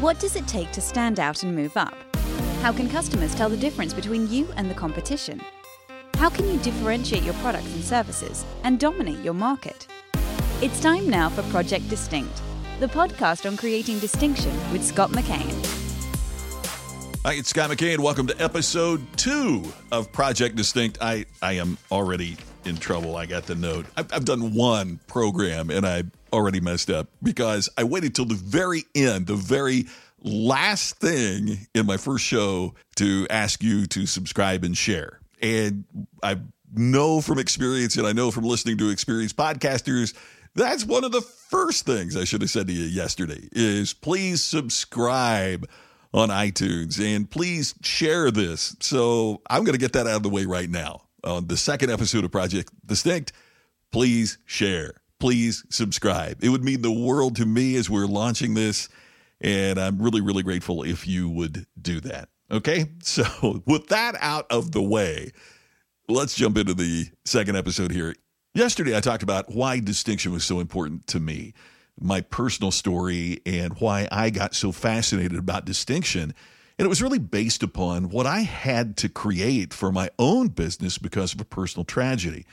What does it take to stand out and move up? How can customers tell the difference between you and the competition? How can you differentiate your products and services and dominate your market? It's time now for Project Distinct, the podcast on creating distinction with Scott McKain. Hi, it's Scott McKain. Welcome to episode two of Project Distinct. I, I am already in trouble. I got the note. I've, I've done one program and I already messed up because I waited till the very end, the very last thing in my first show to ask you to subscribe and share. And I know from experience and I know from listening to experienced podcasters that's one of the first things I should have said to you yesterday is please subscribe on iTunes and please share this. So I'm going to get that out of the way right now. On the second episode of Project Distinct, please share please subscribe. It would mean the world to me as we're launching this. And I'm really, really grateful if you would do that. Okay. So, with that out of the way, let's jump into the second episode here. Yesterday, I talked about why distinction was so important to me, my personal story, and why I got so fascinated about distinction. And it was really based upon what I had to create for my own business because of a personal tragedy.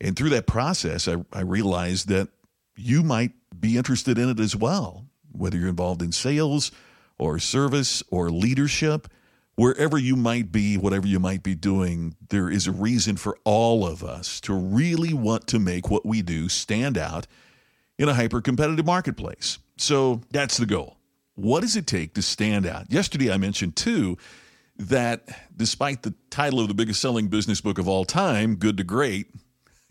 And through that process, I, I realized that you might be interested in it as well, whether you're involved in sales or service or leadership, wherever you might be, whatever you might be doing, there is a reason for all of us to really want to make what we do stand out in a hyper competitive marketplace. So that's the goal. What does it take to stand out? Yesterday, I mentioned too that despite the title of the biggest selling business book of all time, Good to Great,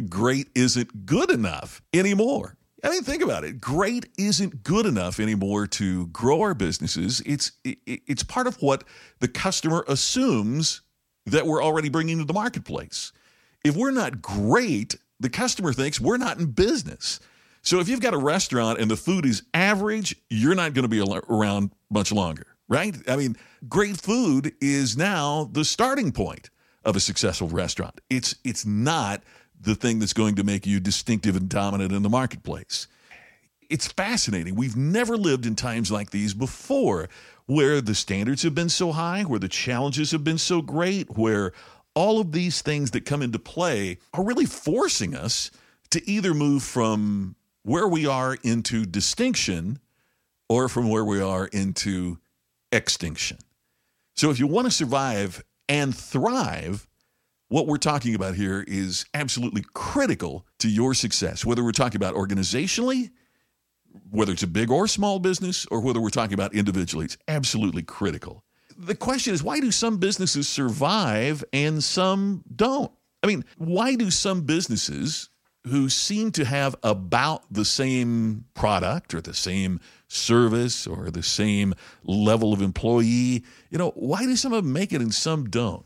great isn't good enough anymore. I mean, think about it. Great isn't good enough anymore to grow our businesses. It's it's part of what the customer assumes that we're already bringing to the marketplace. If we're not great, the customer thinks we're not in business. So if you've got a restaurant and the food is average, you're not going to be around much longer, right? I mean, great food is now the starting point of a successful restaurant. It's it's not the thing that's going to make you distinctive and dominant in the marketplace. It's fascinating. We've never lived in times like these before where the standards have been so high, where the challenges have been so great, where all of these things that come into play are really forcing us to either move from where we are into distinction or from where we are into extinction. So if you want to survive and thrive, what we're talking about here is absolutely critical to your success, whether we're talking about organizationally, whether it's a big or small business, or whether we're talking about individually. It's absolutely critical. The question is why do some businesses survive and some don't? I mean, why do some businesses who seem to have about the same product or the same service or the same level of employee, you know, why do some of them make it and some don't?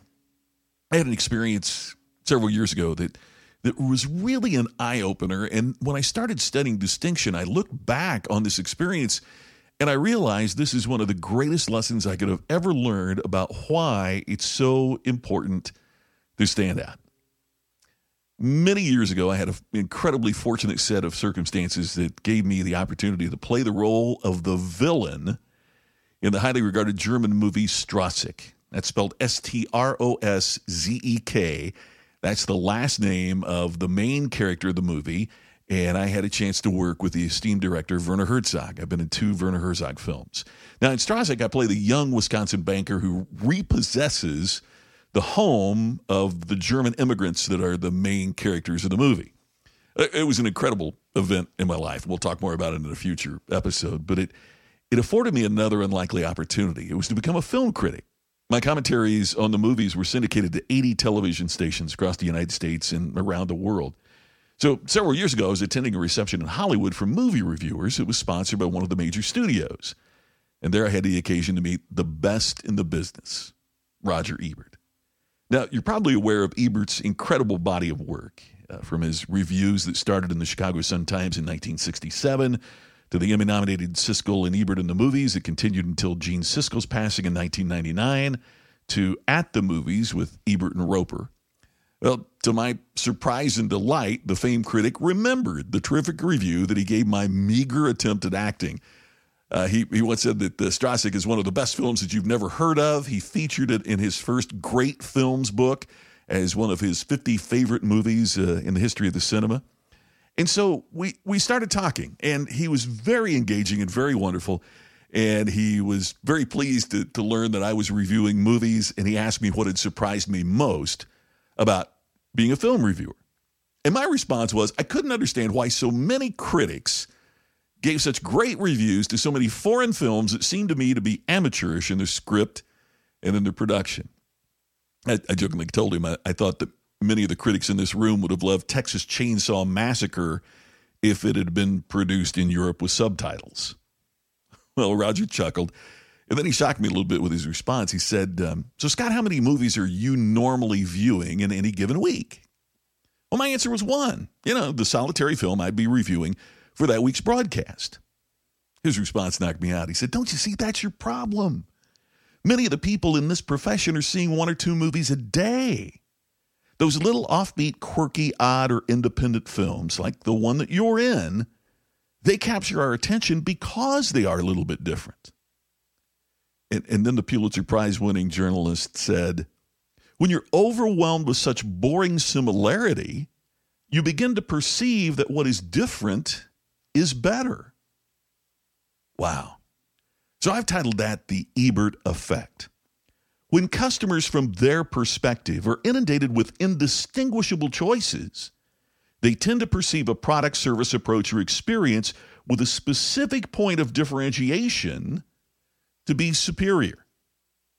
I had an experience several years ago that that was really an eye opener. And when I started studying distinction, I looked back on this experience and I realized this is one of the greatest lessons I could have ever learned about why it's so important to stand out. Many years ago, I had an incredibly fortunate set of circumstances that gave me the opportunity to play the role of the villain in the highly regarded German movie Stroszek. That's spelled S T R O S Z E K. That's the last name of the main character of the movie. And I had a chance to work with the esteemed director, Werner Herzog. I've been in two Werner Herzog films. Now, in Stroszek, I play the young Wisconsin banker who repossesses the home of the German immigrants that are the main characters of the movie. Uh, it was an incredible event in my life. We'll talk more about it in a future episode, but it, it afforded me another unlikely opportunity. It was to become a film critic. My commentaries on the movies were syndicated to 80 television stations across the United States and around the world. So, several years ago, I was attending a reception in Hollywood for movie reviewers. It was sponsored by one of the major studios. And there I had the occasion to meet the best in the business, Roger Ebert. Now, you're probably aware of Ebert's incredible body of work, uh, from his reviews that started in the Chicago Sun-Times in 1967 to the Emmy nominated Siskel and Ebert in the movies. It continued until Gene Siskel's passing in 1999 to At the Movies with Ebert and Roeper. Well, to my surprise and delight, the famed critic remembered the terrific review that he gave my meager attempt at acting. Uh, he, he once said that the Stroszek is one of the best films that you've never heard of. He featured it in his first Great Films book as one of his 50 favorite movies uh, in the history of the cinema. And so we, we started talking, and he was very engaging and very wonderful. And he was very pleased to, to learn that I was reviewing movies, and he asked me what had surprised me most about being a film reviewer. And my response was I couldn't understand why so many critics gave such great reviews to so many foreign films that seemed to me to be amateurish in their script and in their production. I, I jokingly told him I, I thought that many of the critics in this room would have loved Texas Chainsaw Massacre if it had been produced in Europe with subtitles. Well, Roger chuckled. And then he shocked me a little bit with his response. He said, um, So, Scott, how many movies are you normally viewing in any given week? Well, my answer was one. You know, the solitary film I'd be reviewing for that week's broadcast. His response knocked me out. He said, Don't you see that's your problem? Many of the people in this profession are seeing one or two movies a day. Those little offbeat, quirky, odd, or independent films, like the one that you're in, they capture our attention because they are a little bit different. And, and then the Pulitzer Prize winning journalist said, When you're overwhelmed with such boring similarity, you begin to perceive that what is different is better. Wow. So I've titled that the Ebert effect. When customers, from their perspective, are inundated with indistinguishable choices, they tend to perceive a product, service, approach, or experience with a specific point of differentiation to be superior.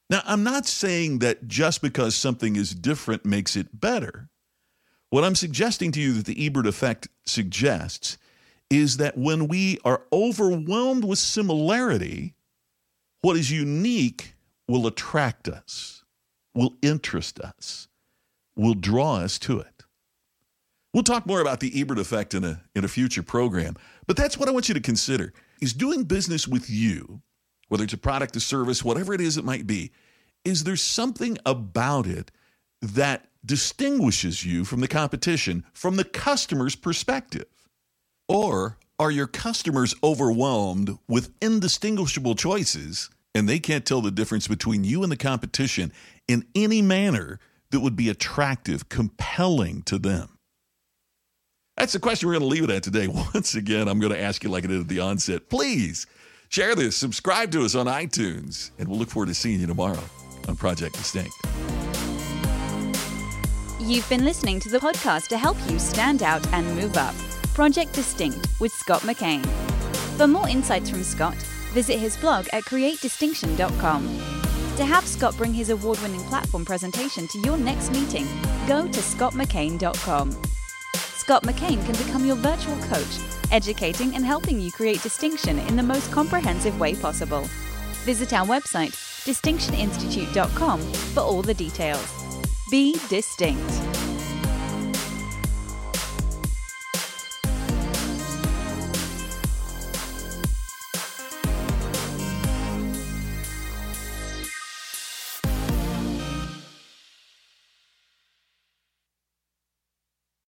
Now, I'm not saying that just because something is different makes it better. What I'm suggesting to you that the Ebert effect suggests is that when we are overwhelmed with similarity, what is unique will attract us, will interest us, will draw us to it. We'll talk more about the Ebert effect in a, in a future program, but that's what I want you to consider is doing business with you, whether it's a product, a service, whatever it is it might be, is there something about it that distinguishes you from the competition from the customer's perspective? Or are your customers overwhelmed with indistinguishable choices and they can't tell the difference between you and the competition in any manner that would be attractive, compelling to them? That's the question we're going to leave it at today. Once again, I'm going to ask you, like I did at the onset, please share this, subscribe to us on iTunes, and we'll look forward to seeing you tomorrow on Project Distinct. You've been listening to the podcast to help you stand out and move up. Project Distinct with Scott McKain. For more insights from Scott, visit his blog at createdistinction.com. To have Scott bring his award winning platform presentation to your next meeting, go to scottmckain.com. Scott McKain can become your virtual coach, educating and helping you create distinction in the most comprehensive way possible. Visit our website, distinctioninstitute.com, for all the details. Be distinct.